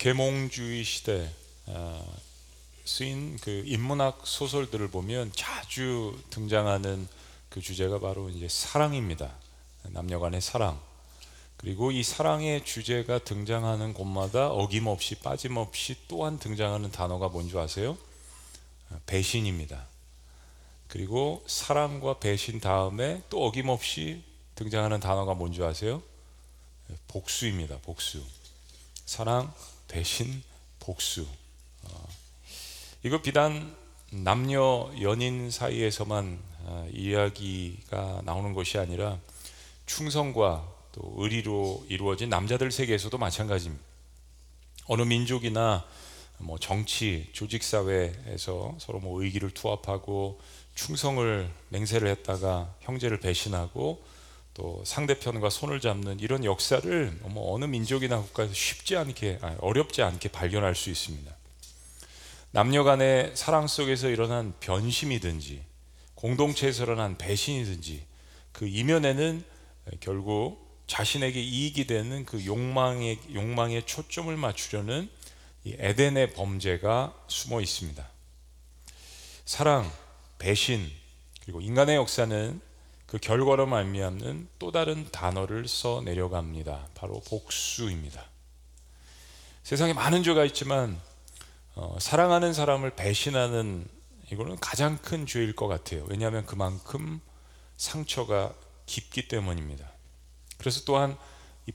계몽주의 시대 어, 쓰인 그 인문학 소설들을 보면 자주 등장하는 그 주제가 바로 이제 사랑입니다. 남녀간의 사랑. 그리고 이 사랑의 주제가 등장하는 곳마다 어김없이 빠짐없이 또한 등장하는 단어가 뭔지 아세요? 배신입니다. 그리고 사랑과 배신 다음에 또 어김없이 등장하는 단어가 뭔지 아세요? 복수입니다. 복수. 사랑, 배신, 복수. 어, 이거 비단 남녀 연인 사이에서만 어, 이야기가 나오는 것이 아니라 충성과 또 의리로 이루어진 남자들 세계에서도 마찬가지입니다. 어느 민족이나 뭐 정치, 조직 사회에서 서로 뭐 의기를 투합하고 충성을 맹세를 했다가 형제를 배신하고 또 상대편과 손을 잡는 이런 역사를 뭐 어느 민족이나 국가에서 쉽지 않게 어렵지 않게 발견할 수 있습니다. 남녀 간의 사랑 속에서 일어난 변심이든지 공동체에서 일어난 배신이든지 그 이면에는 결국 자신에게 이익이 되는 그 욕망의 욕망에 초점을 맞추려는 에덴의 범죄가 숨어 있습니다. 사랑, 배신 그리고 인간의 역사는 그 결과로 말미암는 또 다른 단어를 써 내려갑니다. 바로 복수입니다. 세상에 많은 죄가 있지만 어, 사랑하는 사람을 배신하는 이거는 가장 큰 죄일 것 같아요. 왜냐하면 그만큼 상처가 깊기 때문입니다. 그래서 또한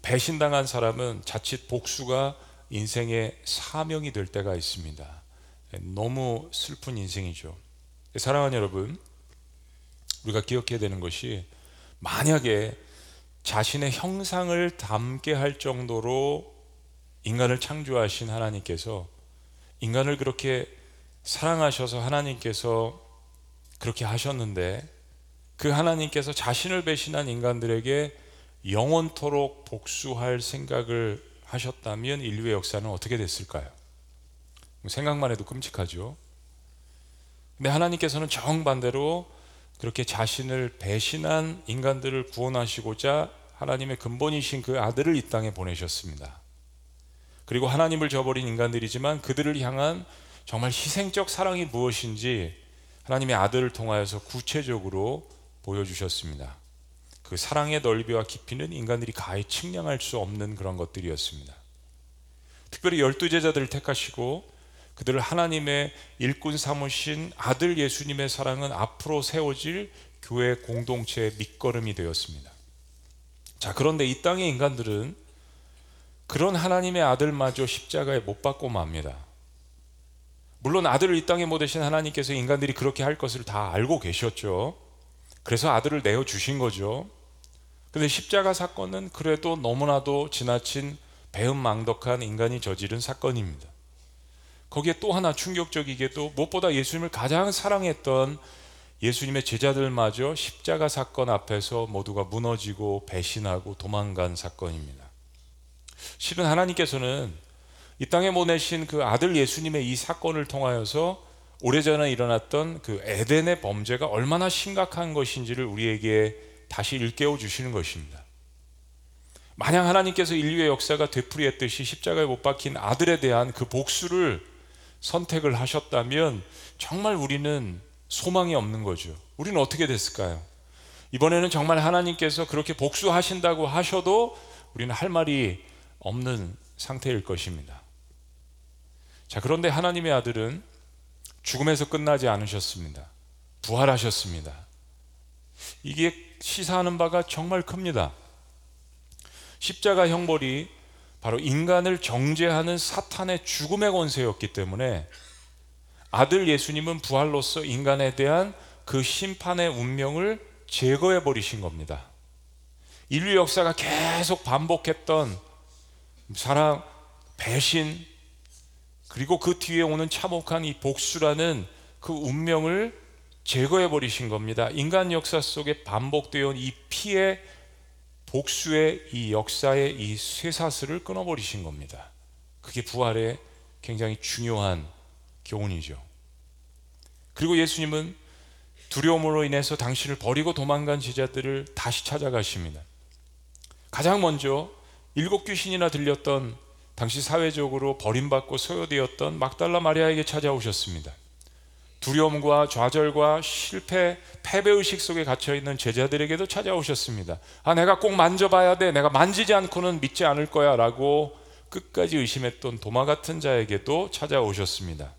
배신당한 사람은 자칫 복수가 인생의 사명이 될 때가 있습니다. 너무 슬픈 인생이죠. 사랑하는 여러분, 우리가 기억해야 되는 것이 만약에 자신의 형상을 담게 할 정도로 인간을 창조하신 하나님께서 인간을 그렇게 사랑하셔서 하나님께서 그렇게 하셨는데 그 하나님께서 자신을 배신한 인간들에게 영원토록 복수할 생각을 하셨다면 인류의 역사는 어떻게 됐을까요? 생각만 해도 끔찍하죠. 근데 하나님께서는 정반대로 그렇게 자신을 배신한 인간들을 구원하시고자 하나님의 근본이신 그 아들을 이 땅에 보내셨습니다. 그리고 하나님을 저버린 인간들이지만 그들을 향한 정말 희생적 사랑이 무엇인지 하나님의 아들을 통하여서 구체적으로 보여주셨습니다. 그 사랑의 넓이와 깊이는 인간들이 가히 측량할 수 없는 그런 것들이었습니다. 특별히 열두 제자들을 택하시고 그들을 하나님의 일꾼 삼으신 아들 예수님의 사랑은 앞으로 세워질 교회 공동체의 밑거름이 되었습니다. 자, 그런데 이 땅의 인간들은 그런 하나님의 아들마저 십자가에 못 박고 맙니다. 물론 아들을 이 땅에 모으신 하나님께서 인간들이 그렇게 할 것을 다 알고 계셨죠. 그래서 아들을 내어 주신 거죠. 근데 십자가 사건은 그래도 너무나도 지나친 배은망덕한 인간이 저지른 사건입니다. 거기에 또 하나 충격적이게도 무엇보다 예수님을 가장 사랑했던 예수님의 제자들마저 십자가 사건 앞에서 모두가 무너지고 배신하고 도망간 사건입니다. 실은 하나님께서는 이 땅에 보내신 그 아들 예수님의 이 사건을 통하여서 오래전에 일어났던 그 에덴의 범죄가 얼마나 심각한 것인지를 우리에게 다시 일깨워 주시는 것입니다. 만약 하나님께서 인류의 역사가 되풀이했듯이 십자가에 못 박힌 아들에 대한 그 복수를 선택을 하셨다면 정말 우리는 소망이 없는 거죠. 우리는 어떻게 됐을까요? 이번에는 정말 하나님께서 그렇게 복수하신다고 하셔도 우리는 할 말이 없는 상태일 것입니다. 자, 그런데 하나님의 아들은 죽음에서 끝나지 않으셨습니다. 부활하셨습니다. 이게 시사하는 바가 정말 큽니다. 십자가 형벌이 바로 인간을 정죄하는 사탄의 죽음의 권세였기 때문에 아들 예수님은 부활로서 인간에 대한 그 심판의 운명을 제거해 버리신 겁니다. 인류 역사가 계속 반복했던 사랑, 배신, 그리고 그 뒤에 오는 참혹한 이 복수라는 그 운명을 제거해 버리신 겁니다. 인간 역사 속에 반복되어 온 이 피의 복수의 이 역사의 이 쇠사슬을 끊어버리신 겁니다. 그게 부활의 굉장히 중요한 교훈이죠. 그리고 예수님은 두려움으로 인해서 당신을 버리고 도망간 제자들을 다시 찾아가십니다. 가장 먼저 일곱 귀신이나 들렸던 당시 사회적으로 버림받고 소요되었던 막달라 마리아에게 찾아오셨습니다. 두려움과 좌절과 실패, 패배의식 속에 갇혀 있는 제자들에게도 찾아오셨습니다. 아, 내가 꼭 만져봐야 돼. 내가 만지지 않고는 믿지 않을 거야. 라고 끝까지 의심했던 도마 같은 자에게도 찾아오셨습니다.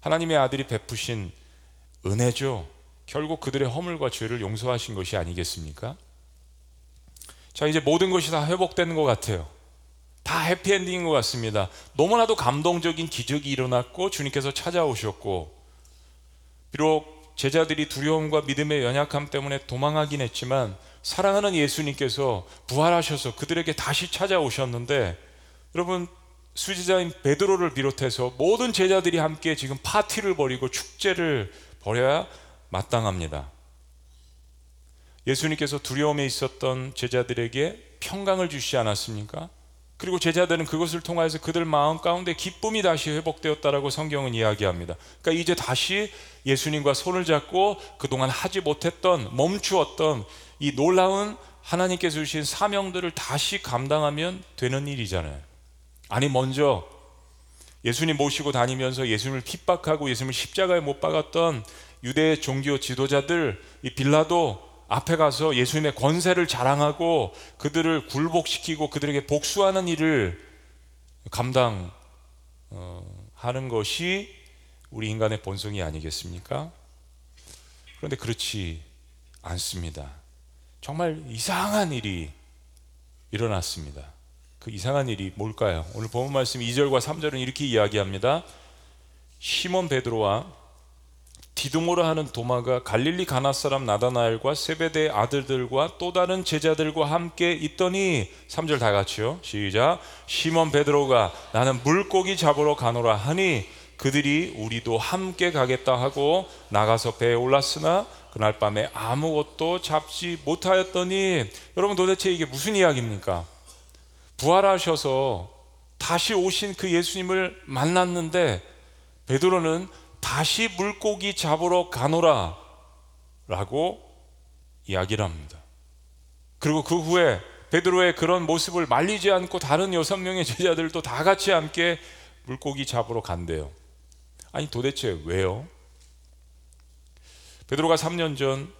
하나님의 아들이 베푸신 은혜죠. 결국 그들의 허물과 죄를 용서하신 것이 아니겠습니까? 자, 이제 모든 것이 다 회복되는 것 같아요. 다 해피엔딩인 것 같습니다. 너무나도 감동적인 기적이 일어났고 주님께서 찾아오셨고 비록 제자들이 두려움과 믿음의 연약함 때문에 도망하긴 했지만 사랑하는 예수님께서 부활하셔서 그들에게 다시 찾아오셨는데 여러분 수지자인 베드로를 비롯해서 모든 제자들이 함께 지금 파티를 벌이고 축제를 벌여야 마땅합니다. 예수님께서 두려움에 있었던 제자들에게 평강을 주시지 않았습니까? 그리고 제자들은 그것을 통하여서 그들 마음 가운데 기쁨이 다시 회복되었다라고 성경은 이야기합니다. 그러니까 이제 다시 예수님과 손을 잡고 그동안 하지 못했던 멈추었던 이 놀라운 하나님께서 주신 사명들을 다시 감당하면 되는 일이잖아요. 아니 먼저 예수님 모시고 다니면서 예수님을 핍박하고 예수님을 십자가에 못 박았던 유대 종교 지도자들 이 빌라도 앞에 가서 예수님의 권세를 자랑하고 그들을 굴복시키고 그들에게 복수하는 일을 감당하는 것이 우리 인간의 본성이 아니겠습니까? 그런데 그렇지 않습니다. 정말 이상한 일이 일어났습니다. 그 이상한 일이 뭘까요? 오늘 본 말씀 2절과 3절은 이렇게 이야기합니다. 시몬 베드로와 디두모라 하는 도마가 갈릴리 가나 사람 나다나엘과 세베대 아들들과 또 다른 제자들과 함께 있더니 3절 다 같이요. 시작. 시몬 베드로가 나는 물고기 잡으러 가노라 하니 그들이 우리도 함께 가겠다 하고 나가서 배에 올랐으나 그날 밤에 아무것도 잡지 못하였더니 여러분 도대체 이게 무슨 이야기입니까? 부활하셔서 다시 오신 그 예수님을 만났는데 베드로는 다시 물고기 잡으러 가노라 라고 이야기를 합니다. 그리고 그 후에 베드로의 그런 모습을 말리지 않고 다른 여섯 명의 제자들도 다 같이 함께 물고기 잡으러 간대요. 아니 도대체 왜요? 베드로가 3년 전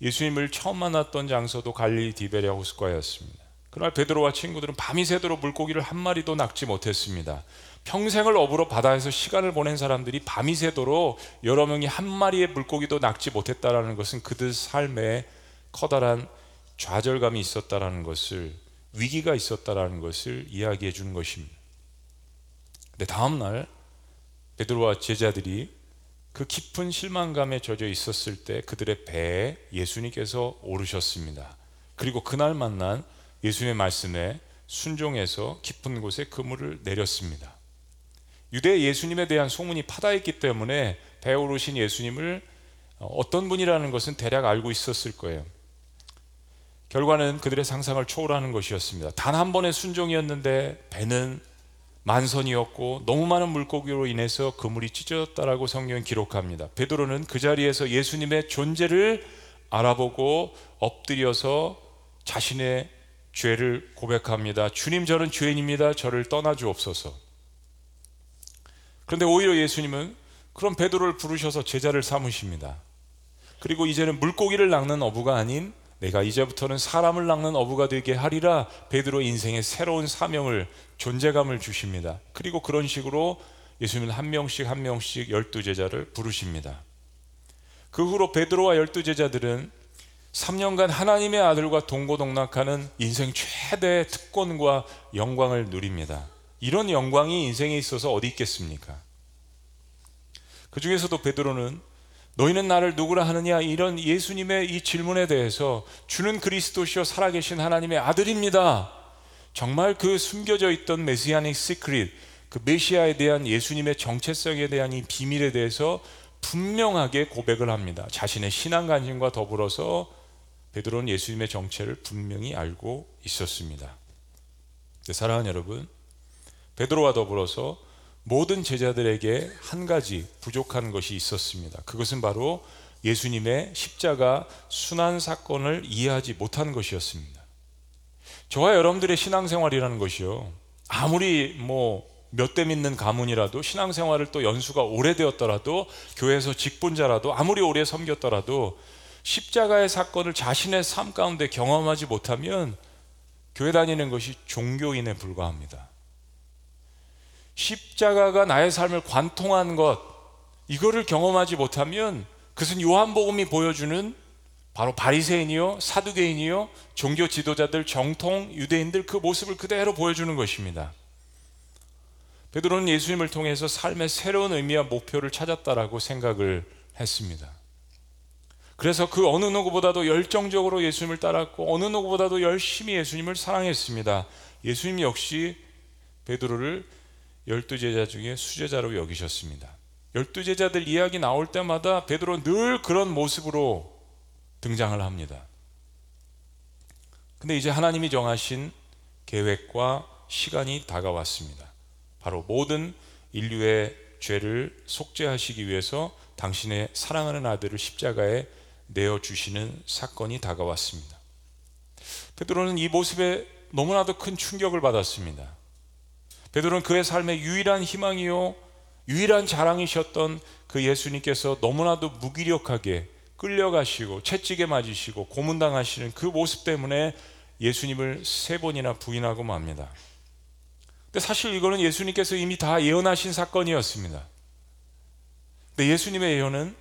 예수님을 처음 만났던 장소도 갈릴리 디베리아 호숫가였습니다. 그날 베드로와 친구들은 밤이 새도록 물고기를 한 마리도 낚지 못했습니다. 평생을 어부로 바다에서 시간을 보낸 사람들이 밤이 새도록 여러 명이 한 마리의 물고기도 낚지 못했다라는 것은 그들 삶에 커다란 좌절감이 있었다라는 것을 위기가 있었다라는 것을 이야기해 주는 것입니다. 근데 다음 날 베드로와 제자들이 그 깊은 실망감에 젖어 있었을 때 그들의 배에 예수님께서 오르셨습니다. 그리고 그날 만난 예수님의 말씀에 순종해서 깊은 곳에 그물을 내렸습니다. 유대 예수님에 대한 소문이 파다했기 때문에 배에 오르신 예수님을 어떤 분이라는 것은 대략 알고 있었을 거예요. 결과는 그들의 상상을 초월하는 것이었습니다. 단 한 번의 순종이었는데 배는 만선이었고 너무 많은 물고기로 인해서 그물이 찢어졌다라고 성경은 기록합니다. 베드로는 그 자리에서 예수님의 존재를 알아보고 엎드려서 자신의 죄를 고백합니다. 주님 저는 죄인입니다. 저를 떠나 주옵소서. 그런데 오히려 예수님은 그런 베드로를 부르셔서 제자를 삼으십니다. 그리고 이제는 물고기를 낚는 어부가 아닌 내가 이제부터는 사람을 낚는 어부가 되게 하리라 베드로 인생의 새로운 사명을 존재감을 주십니다. 그리고 그런 식으로 예수님은 한 명씩 한 명씩 열두 제자를 부르십니다. 그 후로 베드로와 열두 제자들은 3년간 하나님의 아들과 동고동락하는 인생 최대 특권과 영광을 누립니다. 이런 영광이 인생에 있어서 어디 있겠습니까? 그 중에서도 베드로는 너희는 나를 누구라 하느냐 이런 예수님의 이 질문에 대해서 주는 그리스도시요 살아계신 하나님의 아들입니다. 정말 그 숨겨져 있던 메시아닉 시크릿 그 메시아에 대한 예수님의 정체성에 대한 이 비밀에 대해서 분명하게 고백을 합니다. 자신의 신앙 간증과 더불어서 베드로는 예수님의 정체를 분명히 알고 있었습니다. 사랑하는 여러분, 베드로와 더불어서 모든 제자들에게 한 가지 부족한 것이 있었습니다. 그것은 바로 예수님의 십자가 순환 사건을 이해하지 못한 것이었습니다. 저와 여러분들의 신앙생활이라는 것이요. 아무리 뭐 몇 대 믿는 가문이라도 신앙생활을 또 연수가 오래되었더라도 교회에서 직분자라도 아무리 오래 섬겼더라도 십자가의 사건을 자신의 삶 가운데 경험하지 못하면 교회 다니는 것이 종교인에 불과합니다. 십자가가 나의 삶을 관통한 것, 이거를 경험하지 못하면 그것은 요한복음이 보여주는 바로 바리새인이요, 사두개인이요, 종교 지도자들, 정통 유대인들 그 모습을 그대로 보여주는 것입니다. 베드로는 예수님을 통해서 삶의 새로운 의미와 목표를 찾았다라고 생각을 했습니다. 그래서 그 어느 누구보다도 열정적으로 예수님을 따랐고 어느 누구보다도 열심히 예수님을 사랑했습니다. 예수님 역시 베드로를 열두 제자 중에 수제자로 여기셨습니다. 열두 제자들 이야기 나올 때마다 베드로 늘 그런 모습으로 등장을 합니다. 근데 이제 하나님이 정하신 계획과 시간이 다가왔습니다. 바로 모든 인류의 죄를 속죄하시기 위해서 당신의 사랑하는 아들을 십자가에 내어 주시는 사건이 다가왔습니다. 베드로는 이 모습에 너무나도 큰 충격을 받았습니다. 베드로는 그의 삶의 유일한 희망이요 유일한 자랑이셨던 그 예수님께서 너무나도 무기력하게 끌려가시고 채찍에 맞으시고 고문당하시는 그 모습 때문에 예수님을 세 번이나 부인하고 맙니다. 근데 사실 이거는 예수님께서 이미 다 예언하신 사건이었습니다. 근데 예수님의 예언은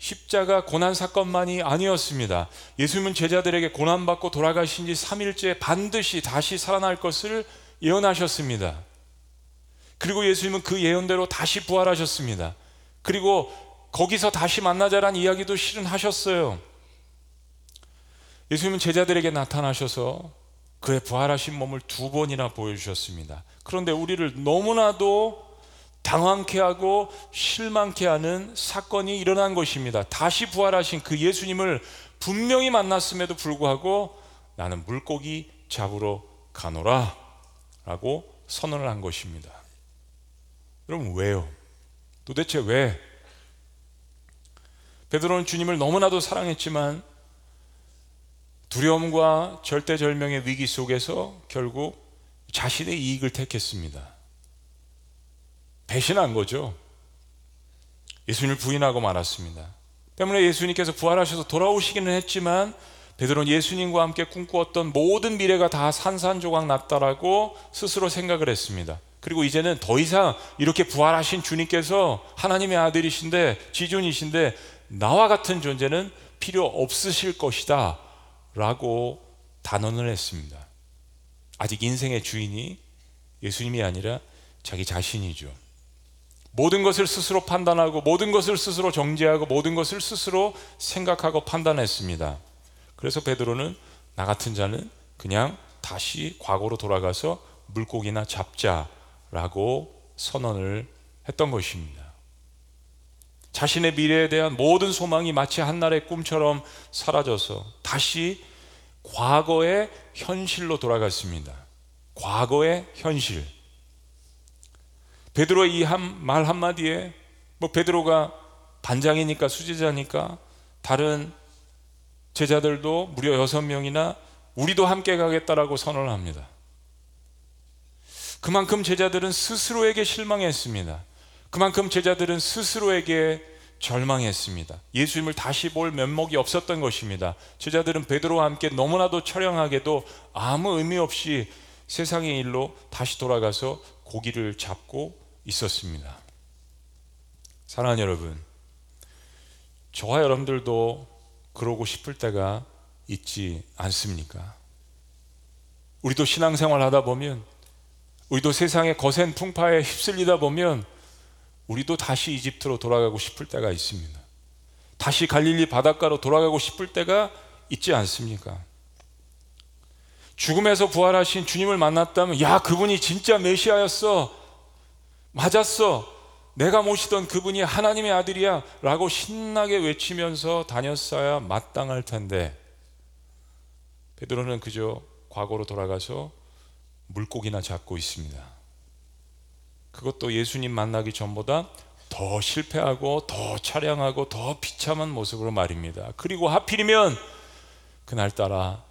십자가 고난 사건만이 아니었습니다. 예수님은 제자들에게 고난받고 돌아가신 지 3일째 반드시 다시 살아날 것을 예언하셨습니다. 그리고 예수님은 그 예언대로 다시 부활하셨습니다. 그리고 거기서 다시 만나자란 이야기도 실은 하셨어요. 예수님은 제자들에게 나타나셔서 그의 부활하신 몸을 두 번이나 보여주셨습니다. 그런데 우리를 너무나도 당황케 하고 실망케 하는 사건이 일어난 것입니다. 다시 부활하신 그 예수님을 분명히 만났음에도 불구하고 나는 물고기 잡으러 가노라 라고 선언을 한 것입니다. 여러분 왜요? 도대체 왜? 베드로는 주님을 너무나도 사랑했지만 두려움과 절대절명의 위기 속에서 결국 자신의 이익을 택했습니다. 배신한 거죠. 예수님을 부인하고 말았습니다. 때문에 예수님께서 부활하셔서 돌아오시기는 했지만 베드로는 예수님과 함께 꿈꾸었던 모든 미래가 다 산산조각 났다라고 스스로 생각을 했습니다. 그리고 이제는 더 이상 이렇게 부활하신 주님께서 하나님의 아들이신데 지존이신데 나와 같은 존재는 필요 없으실 것이다 라고 단언을 했습니다. 아직 인생의 주인이 예수님이 아니라 자기 자신이죠. 모든 것을 스스로 판단하고 모든 것을 스스로 정죄하고 모든 것을 스스로 생각하고 판단했습니다. 그래서 베드로는 나 같은 자는 그냥 다시 과거로 돌아가서 물고기나 잡자 라고 선언을 했던 것입니다. 자신의 미래에 대한 모든 소망이 마치 한날의 꿈처럼 사라져서 다시 과거의 현실로 돌아갔습니다. 과거의 현실. 베드로의 이 말 한마디에 뭐 베드로가 반장이니까 수제자니까 다른 제자들도 무려 여섯 명이나 우리도 함께 가겠다라고 선언을 합니다. 그만큼 제자들은 스스로에게 실망했습니다. 그만큼 제자들은 스스로에게 절망했습니다. 예수님을 다시 볼 면목이 없었던 것입니다. 제자들은 베드로와 함께 너무나도 처량하게도 아무 의미 없이 세상의 일로 다시 돌아가서 고기를 잡고 있었습니다. 사랑하는 여러분, 저와 여러분들도 그러고 싶을 때가 있지 않습니까? 우리도 신앙생활 하다 보면 우리도 세상의 거센 풍파에 휩쓸리다 보면 우리도 다시 이집트로 돌아가고 싶을 때가 있습니다. 다시 갈릴리 바닷가로 돌아가고 싶을 때가 있지 않습니까? 죽음에서 부활하신 주님을 만났다면, 야, 그분이 진짜 메시아였어. 맞았어. 내가 모시던 그분이 하나님의 아들이야. 라고 신나게 외치면서 다녔어야 마땅할 텐데, 베드로는 그저 과거로 돌아가서 물고기나 잡고 있습니다. 그것도 예수님 만나기 전보다 더 실패하고 더 차량하고 더 비참한 모습으로 말입니다. 그리고 하필이면 그날따라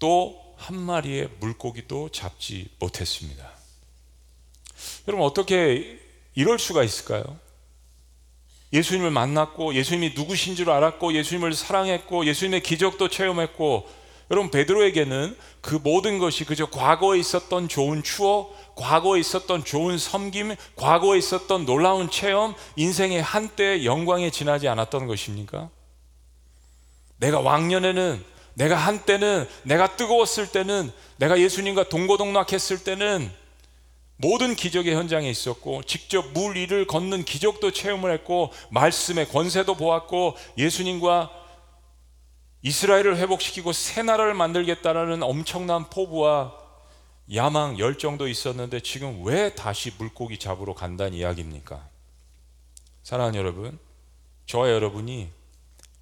또 한 마리의 물고기도 잡지 못했습니다. 여러분 어떻게 이럴 수가 있을까요? 예수님을 만났고 예수님이 누구신 줄 알았고 예수님을 사랑했고 예수님의 기적도 체험했고 여러분 베드로에게는 그 모든 것이 그저 과거에 있었던 좋은 추억, 과거에 있었던 좋은 섬김, 과거에 있었던 놀라운 체험, 인생의 한때의 영광에 지나지 않았던 것입니까? 내가 왕년에는 내가 한때는 내가 뜨거웠을 때는 내가 예수님과 동고동락했을 때는 모든 기적의 현장에 있었고 직접 물 위를 걷는 기적도 체험을 했고 말씀의 권세도 보았고 예수님과 이스라엘을 회복시키고 새 나라를 만들겠다라는 엄청난 포부와 야망 열정도 있었는데 지금 왜 다시 물고기 잡으러 간다는 이야기입니까? 사랑하는 여러분, 저와 여러분이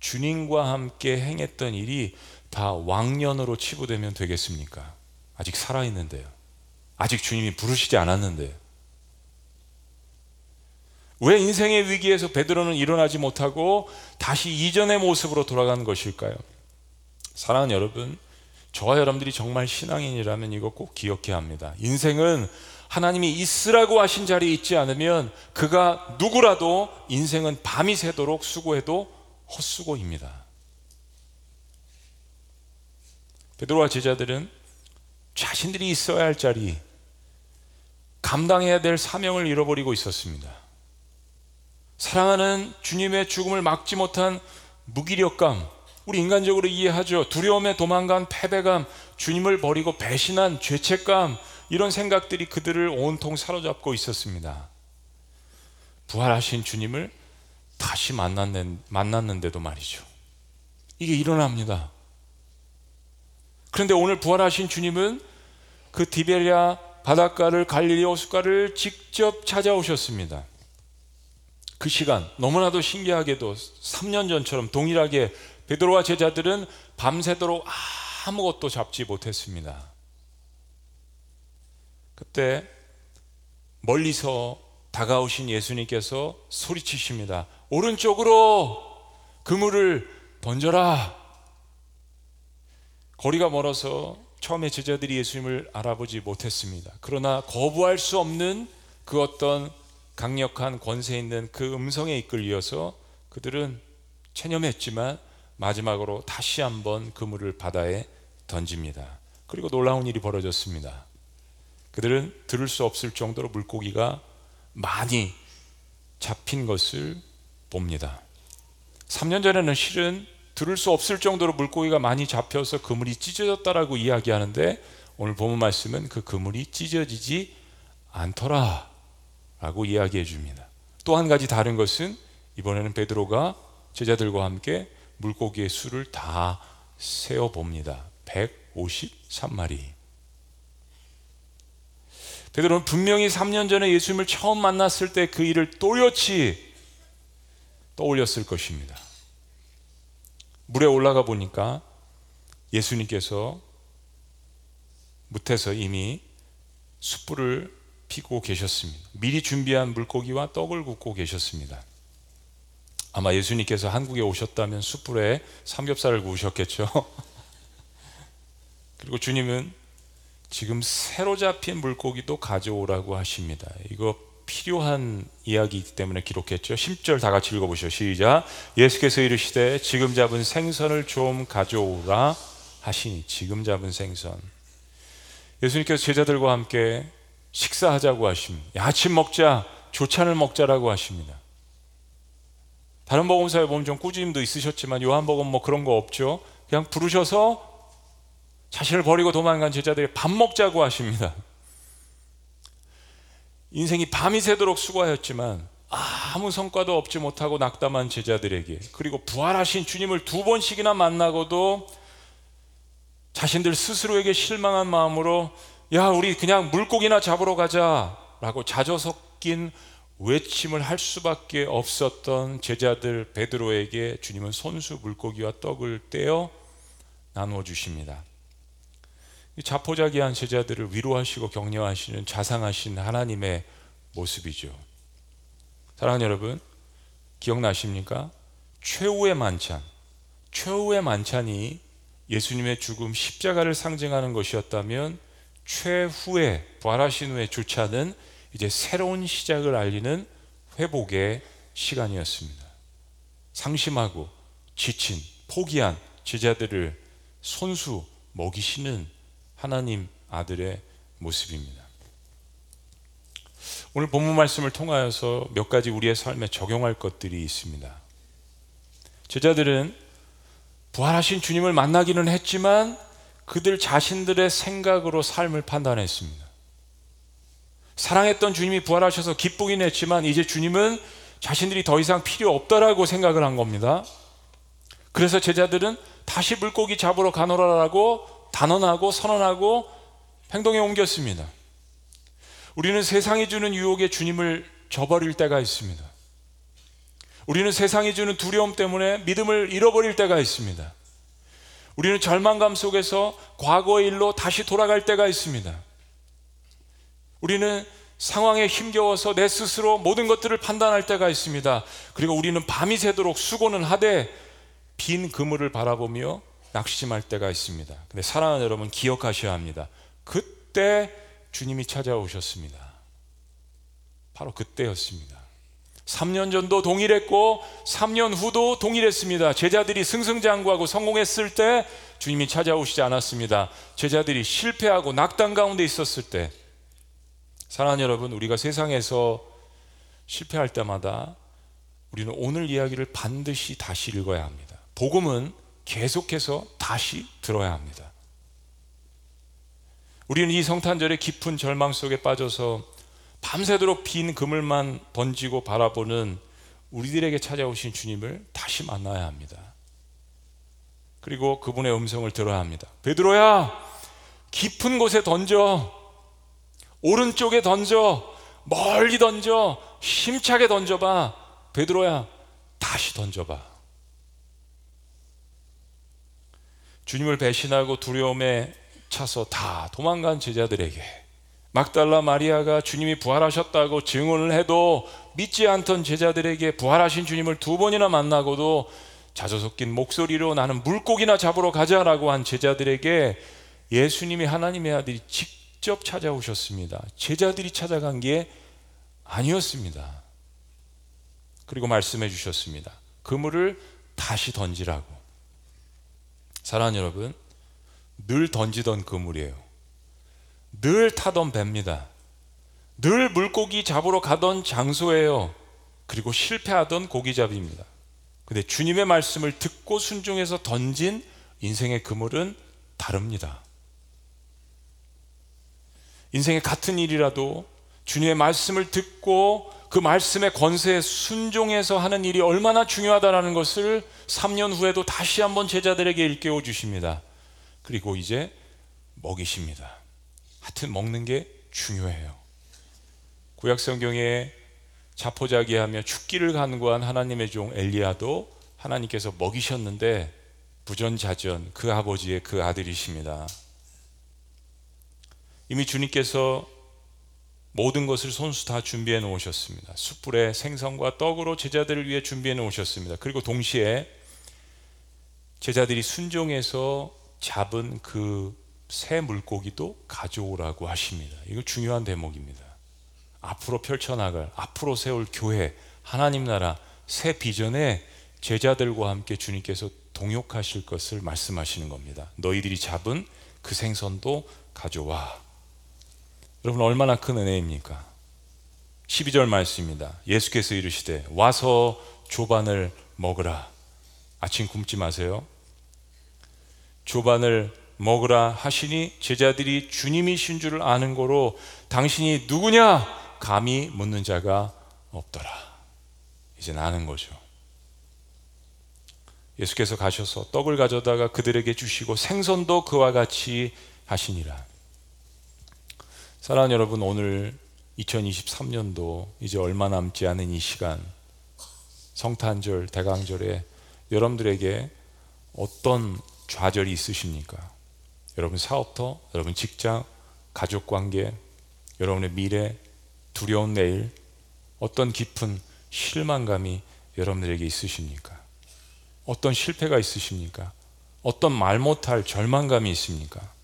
주님과 함께 행했던 일이 다 왕년으로 치부되면 되겠습니까? 아직 살아있는데요. 아직 주님이 부르시지 않았는데 왜 인생의 위기에서 베드로는 일어나지 못하고 다시 이전의 모습으로 돌아가는 것일까요? 사랑하는 여러분, 저와 여러분들이 정말 신앙인이라면 이거 꼭 기억해야 합니다. 인생은 하나님이 있으라고 하신 자리에 있지 않으면 그가 누구라도 인생은 밤이 새도록 수고해도 헛수고입니다. 베드로와 제자들은 자신들이 있어야 할 자리, 감당해야 될 사명을 잃어버리고 있었습니다. 사랑하는 주님의 죽음을 막지 못한 무기력감, 우리 인간적으로 이해하죠. 두려움에 도망간 패배감, 주님을 버리고 배신한 죄책감, 이런 생각들이 그들을 온통 사로잡고 있었습니다. 부활하신 주님을 다시 만났는데도 말이죠. 이게 일어납니다. 그런데 오늘 부활하신 주님은 그 디베리아 바닷가를 갈릴리 호숫가를 직접 찾아오셨습니다. 그 시간 너무나도 신기하게도 3년 전처럼 동일하게 베드로와 제자들은 밤새도록 아무것도 잡지 못했습니다. 그때 멀리서 다가오신 예수님께서 소리치십니다. 오른쪽으로 그물을 던져라. 거리가 멀어서 처음에 제자들이 예수님을 알아보지 못했습니다. 그러나 거부할 수 없는 그 어떤 강력한 권세 있는 그 음성에 이끌려서 그들은 체념했지만 마지막으로 다시 한번 그물을 바다에 던집니다. 그리고 놀라운 일이 벌어졌습니다. 그들은 들을 수 없을 정도로 물고기가 많이 잡힌 것을 봅니다. 3년 전에는 실은 들을 수 없을 정도로 물고기가 많이 잡혀서 그물이 찢어졌다라고 이야기하는데 오늘 본문 말씀은 그 그물이 찢어지지 않더라 라고 이야기해 줍니다. 또 한 가지 다른 것은 이번에는 베드로가 제자들과 함께 물고기의 수를 다 세어 봅니다. 153마리. 베드로는 분명히 3년 전에 예수님을 처음 만났을 때 그 일을 또렷이 떠올렸을 것입니다. 물에 올라가 보니까 예수님께서 무태서 이미 숯불을 피고 계셨습니다. 미리 준비한 물고기와 떡을 굽고 계셨습니다. 아마 예수님께서 한국에 오셨다면 숯불에 삼겹살을 구우셨겠죠. 그리고 주님은 지금 새로 잡힌 물고기도 가져오라고 하십니다. 이거 필요한 이야기이기 때문에 기록했죠. 10절 다 같이 읽어보시죠. 시작. 예수께서 이르시되 지금 잡은 생선을 좀 가져오라 하시니 지금 잡은 생선. 예수님께서 제자들과 함께 식사하자고 하십니다. 아침 먹자, 조찬을 먹자라고 하십니다. 다른 복음사에 보면 좀 꾸짖음도 있으셨지만 요한복음 뭐 그런 거 없죠. 그냥 부르셔서 자신을 버리고 도망간 제자들이 밥 먹자고 하십니다. 인생이 밤이 새도록 수고하였지만 아무 성과도 얻지 못하고 낙담한 제자들에게 그리고 부활하신 주님을 두 번씩이나 만나고도 자신들 스스로에게 실망한 마음으로 야 우리 그냥 물고기나 잡으러 가자라고 자저 섞인 외침을 할 수밖에 없었던 제자들 베드로에게 주님은 손수 물고기와 떡을 떼어 나누어 주십니다. 자포자기한 제자들을 위로하시고 격려하시는 자상하신 하나님의 모습이죠. 사랑하는 여러분, 기억나십니까? 최후의 만찬, 최후의 만찬이 예수님의 죽음 십자가를 상징하는 것이었다면 최후의 부활하신 후의 주차는 이제 새로운 시작을 알리는 회복의 시간이었습니다. 상심하고 지친, 포기한 제자들을 손수 먹이시는 하나님 아들의 모습입니다. 오늘 본문 말씀을 통하여서 몇 가지 우리의 삶에 적용할 것들이 있습니다. 제자들은 부활하신 주님을 만나기는 했지만 그들 자신들의 생각으로 삶을 판단했습니다. 사랑했던 주님이 부활하셔서 기쁘긴 했지만 이제 주님은 자신들이 더 이상 필요 없다라고 생각을 한 겁니다. 그래서 제자들은 다시 물고기 잡으러 가노라라고 단언하고 선언하고 행동에 옮겼습니다. 우리는 세상이 주는 유혹에 주님을 저버릴 때가 있습니다. 우리는 세상이 주는 두려움 때문에 믿음을 잃어버릴 때가 있습니다. 우리는 절망감 속에서 과거의 일로 다시 돌아갈 때가 있습니다. 우리는 상황에 힘겨워서 내 스스로 모든 것들을 판단할 때가 있습니다. 그리고 우리는 밤이 새도록 수고는 하되 빈 그물을 바라보며 낙심할 때가 있습니다. 근데 사랑하는 여러분 기억하셔야 합니다. 그때 주님이 찾아오셨습니다. 바로 그때였습니다. 3년 전도 동일했고 3년 후도 동일했습니다. 제자들이 승승장구하고 성공했을 때 주님이 찾아오시지 않았습니다. 제자들이 실패하고 낙담 가운데 있었을 때 사랑하는 여러분, 우리가 세상에서 실패할 때마다 우리는 오늘 이야기를 반드시 다시 읽어야 합니다. 복음은 계속해서 다시 들어야 합니다. 우리는 이 성탄절의 깊은 절망 속에 빠져서 밤새도록 빈 그물만 번지고 바라보는 우리들에게 찾아오신 주님을 다시 만나야 합니다. 그리고 그분의 음성을 들어야 합니다. 베드로야, 깊은 곳에 던져. 오른쪽에 던져. 멀리 던져. 힘차게 던져봐. 베드로야, 다시 던져봐. 주님을 배신하고 두려움에 차서 다 도망간 제자들에게 막달라 마리아가 주님이 부활하셨다고 증언을 해도 믿지 않던 제자들에게 부활하신 주님을 두 번이나 만나고도 자조 섞인 목소리로 나는 물고기나 잡으러 가자라고 한 제자들에게 예수님이 하나님의 아들이 직접 찾아오셨습니다. 제자들이 찾아간 게 아니었습니다. 그리고 말씀해 주셨습니다. 그물을 다시 던지라고. 사랑하는 여러분, 늘 던지던 그물이에요. 늘 타던 배입니다. 늘 물고기 잡으러 가던 장소예요. 그리고 실패하던 고기잡이입니다. 근데 주님의 말씀을 듣고 순종해서 던진 인생의 그물은 다릅니다. 인생의 같은 일이라도 주님의 말씀을 듣고 그 말씀의 권세에 순종해서 하는 일이 얼마나 중요하다라는 것을 3년 후에도 다시 한번 제자들에게 일깨워 주십니다. 그리고 이제 먹이십니다. 하여튼 먹는 게 중요해요. 구약 성경에 자포자기하며 죽기를 간구한 하나님의 종 엘리야도 하나님께서 먹이셨는데 부전자전 그 아버지의 그 아들이십니다. 이미 주님께서 모든 것을 손수 다 준비해 놓으셨습니다. 숯불에 생선과 떡으로 제자들을 위해 준비해 놓으셨습니다. 그리고 동시에 제자들이 순종해서 잡은 그 새 물고기도 가져오라고 하십니다. 이거 중요한 대목입니다. 앞으로 펼쳐나갈, 앞으로 세울 교회, 하나님 나라, 새 비전에 제자들과 함께 주님께서 동역하실 것을 말씀하시는 겁니다. 너희들이 잡은 그 생선도 가져와. 여러분 얼마나 큰 은혜입니까? 12절 말씀입니다. 예수께서 이르시되 와서 조반을 먹으라. 아침 굶지 마세요. 조반을 먹으라 하시니 제자들이 주님이신 줄을 아는 거로 당신이 누구냐 감히 묻는 자가 없더라. 이제 나는 거죠. 예수께서 가셔서 떡을 가져다가 그들에게 주시고 생선도 그와 같이 하시니라. 사랑하는 여러분, 오늘 2023년도 이제 얼마 남지 않은 이 시간, 성탄절, 대강절에 여러분들에게 어떤 좌절이 있으십니까? 여러분 사업터, 여러분 직장, 가족 관계, 여러분의 미래, 두려운 내일, 어떤 깊은 실망감이 여러분들에게 있으십니까? 어떤 실패가 있으십니까? 어떤 말 못할 절망감이 있습니까?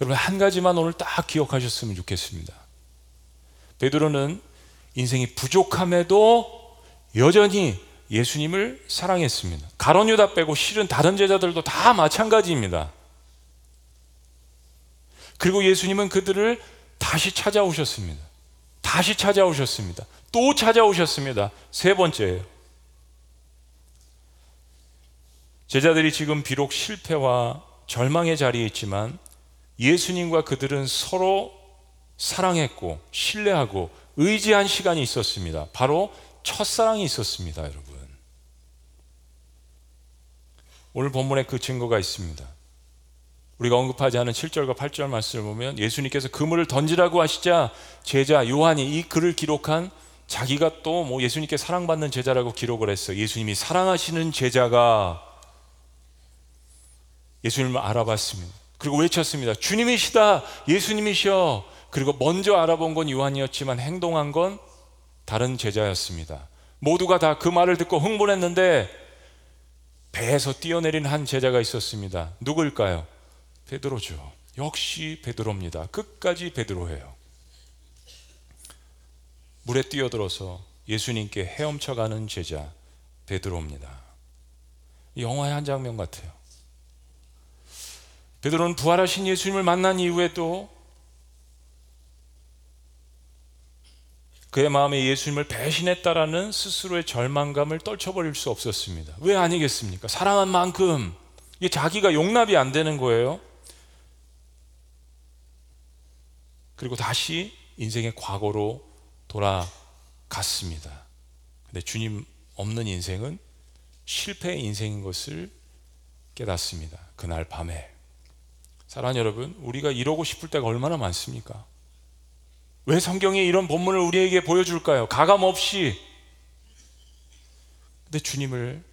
여러분 한 가지만 오늘 딱 기억하셨으면 좋겠습니다. 베드로는 인생이 부족함에도 여전히 예수님을 사랑했습니다. 가론 유다 빼고 실은 다른 제자들도 다 마찬가지입니다. 그리고 예수님은 그들을 다시 찾아오셨습니다. 다시 찾아오셨습니다. 또 찾아오셨습니다. 세 번째예요. 제자들이 지금 비록 실패와 절망의 자리에 있지만 예수님과 그들은 서로 사랑했고 신뢰하고 의지한 시간이 있었습니다. 바로 첫사랑이 있었습니다, 여러분. 오늘 본문에 그 증거가 있습니다. 우리가 언급하지 않은 7절과 8절 말씀을 보면 예수님께서 그물을 던지라고 하시자 제자 요한이 이 글을 기록한 자기가 또 뭐 예수님께 사랑받는 제자라고 기록을 했어요. 예수님이 사랑하시는 제자가 예수님을 알아봤습니다. 그리고 외쳤습니다. 주님이시다. 예수님이셔. 그리고 먼저 알아본 건 요한이었지만 행동한 건 다른 제자였습니다. 모두가 다 그 말을 듣고 흥분했는데 배에서 뛰어내린 한 제자가 있었습니다. 누구일까요? 베드로죠. 역시 베드로입니다. 끝까지 베드로예요. 물에 뛰어들어서 예수님께 헤엄쳐가는 제자 베드로입니다. 영화의 한 장면 같아요. 베드로는 부활하신 예수님을 만난 이후에도 그의 마음에 예수님을 배신했다라는 스스로의 절망감을 떨쳐버릴 수 없었습니다. 왜 아니겠습니까? 사랑한 만큼 이게 자기가 용납이 안 되는 거예요. 그리고 다시 인생의 과거로 돌아갔습니다. 근데 주님 없는 인생은 실패의 인생인 것을 깨닫습니다. 그날 밤에. 사랑하는 여러분, 우리가 이러고 싶을 때가 얼마나 많습니까? 왜 성경이 이런 본문을 우리에게 보여줄까요? 가감 없이. 근데 주님을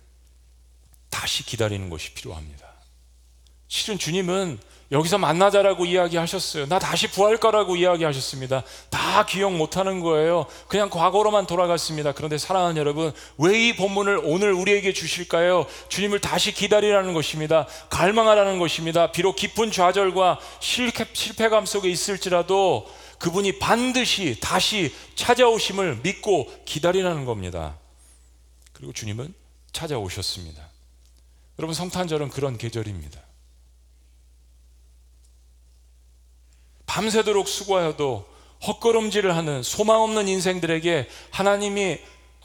다시 기다리는 것이 필요합니다. 실은 주님은 여기서 만나자라고 이야기하셨어요. 나 다시 부활 거라고 이야기하셨습니다. 다 기억 못 하는 거예요. 그냥 과거로만 돌아갔습니다. 그런데 사랑하는 여러분, 왜 이 본문을 오늘 우리에게 주실까요? 주님을 다시 기다리라는 것입니다. 갈망하라는 것입니다. 비록 깊은 좌절과 실패, 실패감 속에 있을지라도 그분이 반드시 다시 찾아오심을 믿고 기다리라는 겁니다. 그리고 주님은 찾아오셨습니다. 여러분 성탄절은 그런 계절입니다. 밤새도록 수고하여도 헛걸음질을 하는 소망 없는 인생들에게 하나님이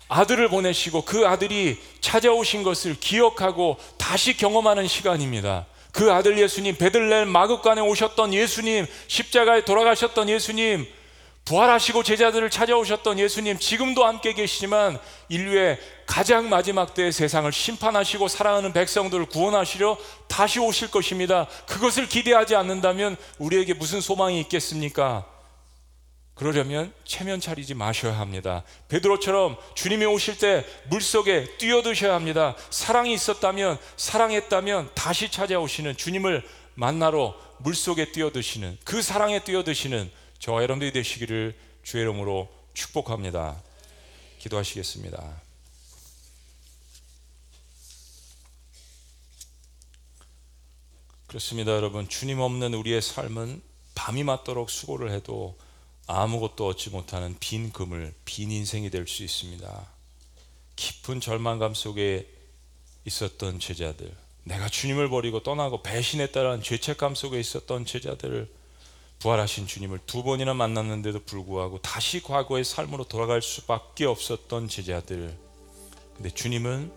아들을 보내시고 그 아들이 찾아오신 것을 기억하고 다시 경험하는 시간입니다. 그 아들 예수님, 베들레헴 마급관에 오셨던 예수님, 십자가에 돌아가셨던 예수님, 부활하시고 제자들을 찾아오셨던 예수님 지금도 함께 계시지만 인류의 가장 마지막 때의 세상을 심판하시고 사랑하는 백성들을 구원하시려 다시 오실 것입니다. 그것을 기대하지 않는다면 우리에게 무슨 소망이 있겠습니까? 그러려면 체면 차리지 마셔야 합니다. 베드로처럼 주님이 오실 때 물속에 뛰어드셔야 합니다. 사랑이 있었다면 사랑했다면 다시 찾아오시는 주님을 만나러 물속에 뛰어드시는 그 사랑에 뛰어드시는 저와 여러분들이 되시기를 주의 이름으로 축복합니다. 기도하시겠습니다. 그렇습니다, 여러분. 주님 없는 우리의 삶은 밤이 맞도록 수고를 해도 아무것도 얻지 못하는 빈 그물, 빈 인생이 될 수 있습니다. 깊은 절망감 속에 있었던 제자들, 내가 주님을 버리고 떠나고 배신했다는 죄책감 속에 있었던 제자들, 부활하신 주님을 두 번이나 만났는데도 불구하고 다시 과거의 삶으로 돌아갈 수밖에 없었던 제자들. 근데 주님은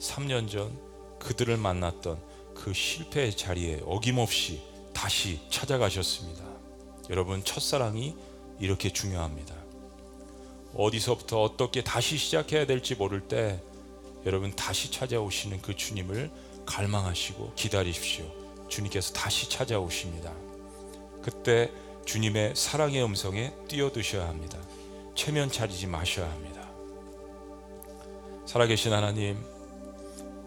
3년 전 그들을 만났던 그 실패의 자리에 어김없이 다시 찾아가셨습니다. 여러분, 첫사랑이 이렇게 중요합니다. 어디서부터 어떻게 다시 시작해야 될지 모를 때 여러분 다시 찾아오시는 그 주님을 갈망하시고 기다리십시오. 주님께서 다시 찾아오십니다. 그때 주님의 사랑의 음성에 뛰어드셔야 합니다. 체면 차리지 마셔야 합니다. 살아계신 하나님,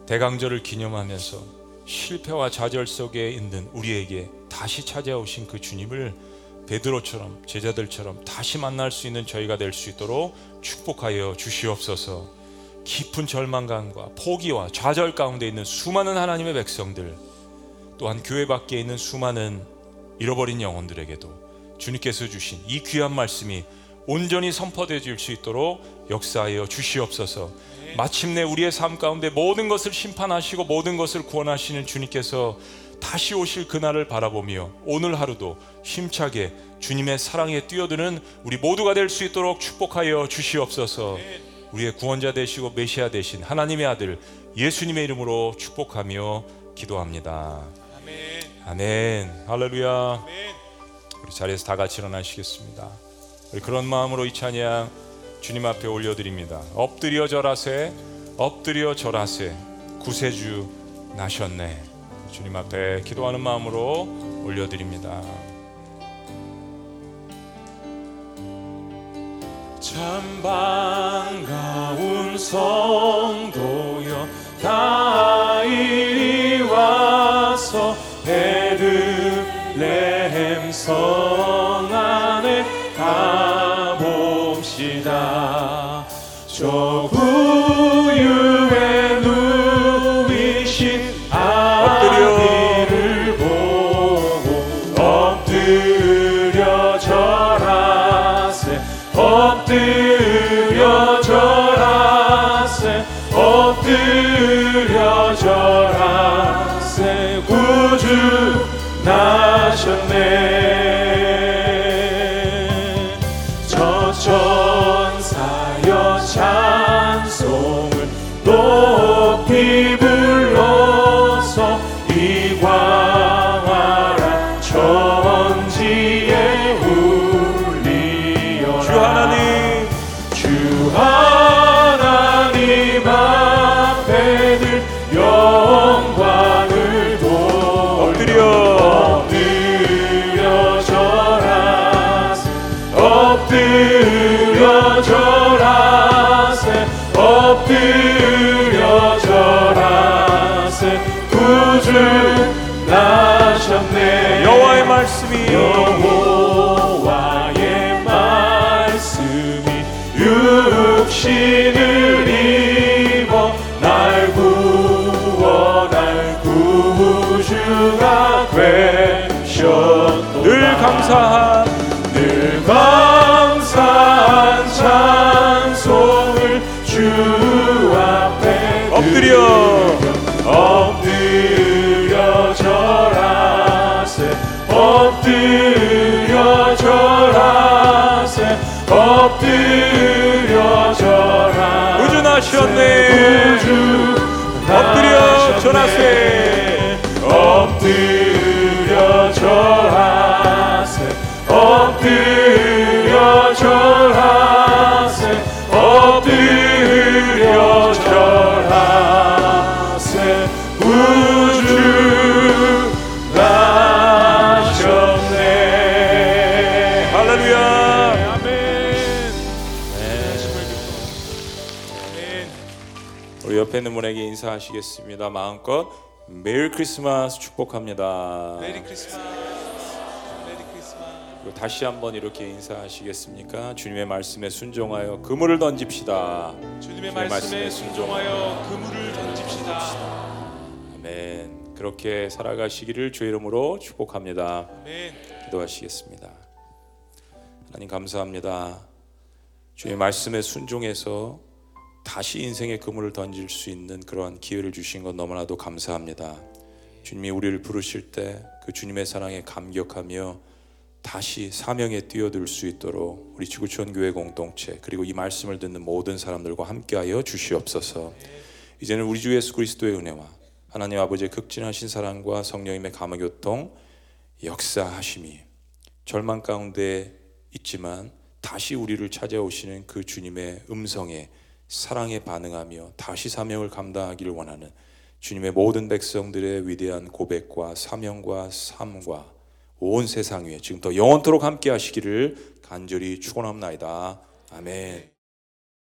대강절을 기념하면서 실패와 좌절 속에 있는 우리에게 다시 찾아오신 그 주님을 베드로처럼 제자들처럼 다시 만날 수 있는 저희가 될 수 있도록 축복하여 주시옵소서. 깊은 절망감과 포기와 좌절 가운데 있는 수많은 하나님의 백성들, 또한 교회 밖에 있는 수많은 잃어버린 영혼들에게도 주님께서 주신 이 귀한 말씀이 온전히 선포되질 수 있도록 역사하여 주시옵소서. 마침내 우리의 삶 가운데 모든 것을 심판하시고 모든 것을 구원하시는 주님께서 다시 오실 그날을 바라보며 오늘 하루도 힘차게 주님의 사랑에 뛰어드는 우리 모두가 될 수 있도록 축복하여 주시옵소서. 우리의 구원자 되시고 메시아 되신 하나님의 아들 예수님의 이름으로 축복하며 기도합니다. 아멘. 할렐루야. 우리 자리에서 다 같이 일어나시겠습니다. 우리 그런 마음으로 이 찬양 주님 앞에 올려드립니다. 엎드려 절하세, 엎드려 절하세, 구세주 나셨네. 주님 앞에 기도하는 마음으로 올려드립니다. 참 반가운 성도여 다 이리 와서 베들레헴 성 안에 가봅시다. 저 구주가 되셨도다 늘 감사한 늘 감사한 찬송을 주 앞에 엎드려. 엎드려 절하세 엎드려 절하세 엎드려 절하세 구주 나셨네. 구주 엎드려 절하세. 인사하시겠습니다. 마음껏 Merry Christmas 축복합니다. Merry Christmas Merry Christmas 다시 한번 이렇게 인사하시겠습니까? 주님의 말씀에 순종하여 그물을 던집시다. 주님의 말씀에 말씀에 순종하여 그물을 던집시다 아멘. 그렇게 살아가시기를 주의 이름으로 축복합니다. 아멘 기도하시겠습니다. 하나님 감사합니다. 주의 말씀에 순종해서 다시 인생의 그물을 던질 수 있는 그러한 기회를 주신 것 너무나도 감사합니다. 주님이 우리를 부르실 때 그 주님의 사랑에 감격하며 다시 사명에 뛰어들 수 있도록 우리 지구촌 교회 공동체 그리고 이 말씀을 듣는 모든 사람들과 함께하여 주시옵소서. 이제는 우리 주 예수 그리스도의 은혜와 하나님 아버지의 극진하신 사랑과 성령님의 감화 교통 역사하심이 절망 가운데 있지만 다시 우리를 찾아오시는 그 주님의 음성에 사랑에 반응하며 다시 사명을 감당하기를 원하는 주님의 모든 백성들의 위대한 고백과 사명과 삶과 온 세상 위에 지금부터 영원토록 함께 하시기를 간절히 축원합니다. 아멘.